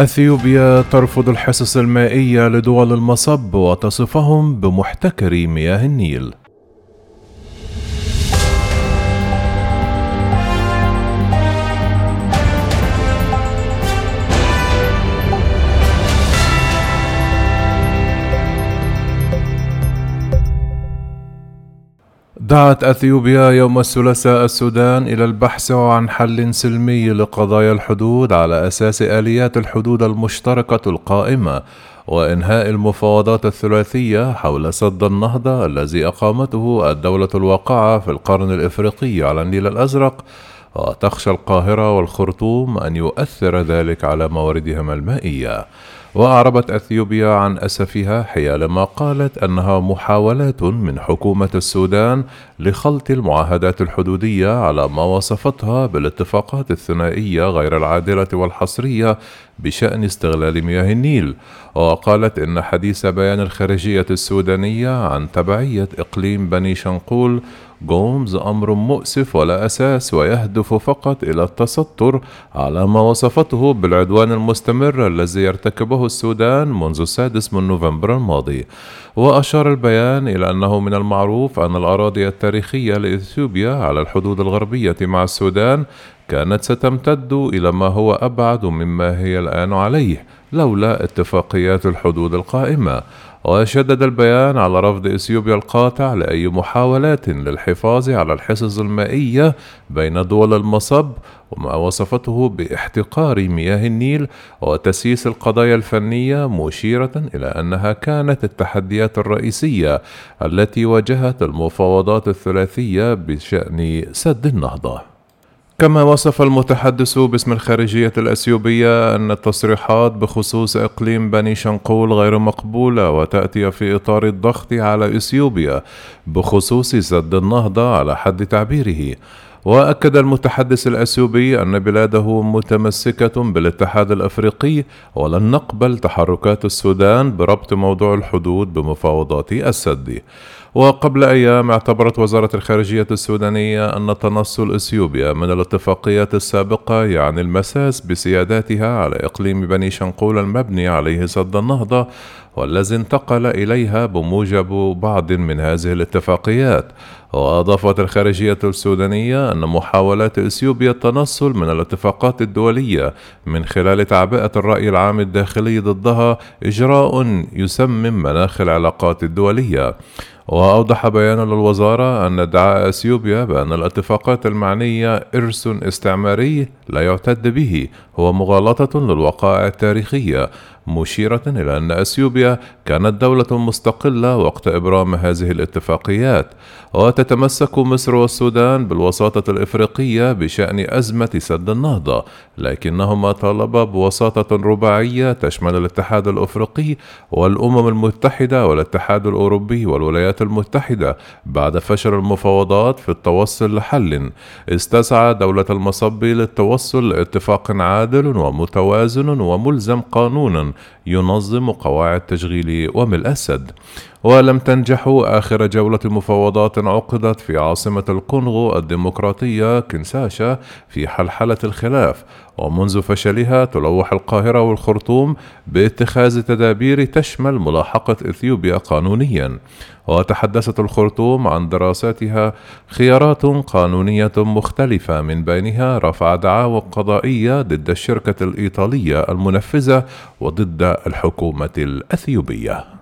أثيوبيا ترفض الحصص المائية لدول المصب وتصفهم بمحتكري مياه النيل. دعت أثيوبيا يوم الثلاثاء السودان إلى البحث عن حل سلمي لقضايا الحدود على أساس آليات الحدود المشتركة القائمة وإنهاء المفاوضات الثلاثية حول سد النهضه الذي أقامته الدولة الواقعة في القرن الإفريقي على النيل الأزرق وتخشى القاهرة والخرطوم أن يؤثر ذلك على مواردهما المائية. وأعربت أثيوبيا عن أسفها حيالما قالت أنها محاولات من حكومة السودان لخلط المعاهدات الحدودية على ما وصفتها بالاتفاقات الثنائية غير العادلة والحصرية بشأن استغلال مياه النيل، وقالت إن حديث بيان الخارجية السودانية عن تبعية إقليم بني شنقول جومز أمر مؤسف ولا أساس ويهدف فقط إلى التستر على ما وصفته بالعدوان المستمر الذي يرتكبه السودان منذ السادس من نوفمبر الماضي. وأشار البيان إلى أنه من المعروف أن الأراضي التاريخية لإثيوبيا على الحدود الغربية مع السودان كانت ستمتد إلى ما هو أبعد مما هي الآن عليه لولا اتفاقيات الحدود القائمة. وشدد البيان على رفض إثيوبيا القاطع لأي محاولات للحفاظ على الحصص المائية بين دول المصب وما وصفته باحتقار مياه النيل وتسييس القضايا الفنية مشيرة إلى أنها كانت التحديات الرئيسية التي واجهت المفاوضات الثلاثية بشأن سد النهضة. كما وصف المتحدث باسم الخارجية الأثيوبية أن التصريحات بخصوص إقليم بني شنقول غير مقبولة وتأتي في إطار الضغط على إثيوبيا بخصوص سد النهضة على حد تعبيره. وأكد المتحدث الأثيوبي أن بلاده متمسكة بالاتحاد الأفريقي ولن نقبل تحركات السودان بربط موضوع الحدود بمفاوضات السد. وقبل أيام اعتبرت وزارة الخارجية السودانية أن تنصل إثيوبيا من الاتفاقيات السابقة يعني المساس بسياداتها على إقليم بني شنقول المبني عليه سد النهضة والذي انتقل إليها بموجب بعض من هذه الاتفاقيات. وأضافت الخارجية السودانية أن محاولات إثيوبيا التنصل من الاتفاقات الدولية من خلال تعبئة الرأي العام الداخلي ضدها إجراء يسمم مناخ العلاقات الدولية. وأوضح بيان للوزارة أن ادعاء أثيوبيا بأن الاتفاقات المعنية إرث استعماري لا يعتد به هو مغالطة للوقائع التاريخية مشيرة إلى أن أثيوبيا كانت دولة مستقلة وقت إبرام هذه الاتفاقيات. وتتمسك مصر والسودان بالوساطة الإفريقية بشأن أزمة سد النهضة لكنهما طالبا بوساطة رباعية تشمل الاتحاد الأفريقي والأمم المتحدة والاتحاد الأوروبي والولايات المتحدة بعد فشل المفاوضات في التوصل لحل. استسعى دولة المصبي للتوصل لاتفاق عادل ومتوازن وملزم قانونا ينظم قواعد تشغيل وملء السد ولم تنجح آخر جولة مفاوضات عقدت في عاصمة الكونغو الديمقراطية كنساشا في حلحلة الخلاف. ومنذ فشلها تلوح القاهرة والخرطوم باتخاذ تدابير تشمل ملاحقة إثيوبيا قانونيا. وتحدثت الخرطوم عن دراساتها خيارات قانونية مختلفة من بينها رفع دعاوى قضائية ضد الشركة الإيطالية المنفذة وضد الحكومة الأثيوبية.